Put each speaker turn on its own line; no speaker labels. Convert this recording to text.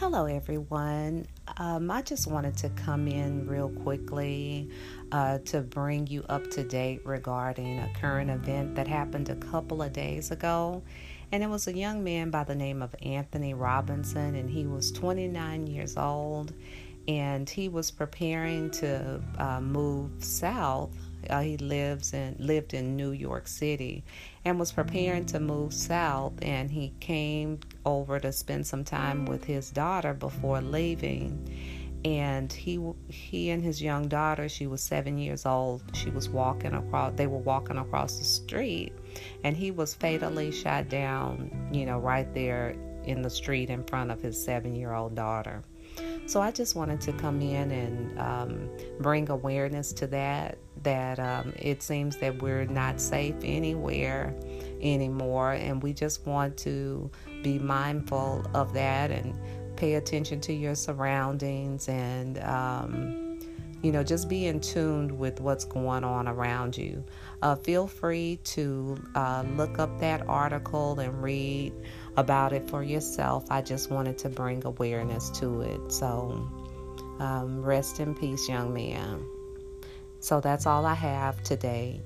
Hello, everyone. Um, I just wanted to come in real quickly uh, to bring you up to date regarding a current event that happened a couple of days ago. And it was a young man by the name of Anthony Robinson, and he was 29 years old, and he was preparing to uh, move south uh, he lives in lived in New York City and was preparing to move south and he came over to spend some time with his daughter before leaving. And he he and his young daughter she was 7 years old. She was walking across they were walking across the street and he was fatally shot down you know right there in the street in front of his 7-year-old daughter. So I just wanted to come in and um, bring awareness to that. That um, it seems that we're not safe anywhere anymore, and we just want to be mindful of that and pay attention to your surroundings and. Um, you know, just be in tune with what's going on around you. Uh, feel free to uh, look up that article and read about it for yourself. I just wanted to bring awareness to it. So, um, rest in peace, young man. So, that's all I have today.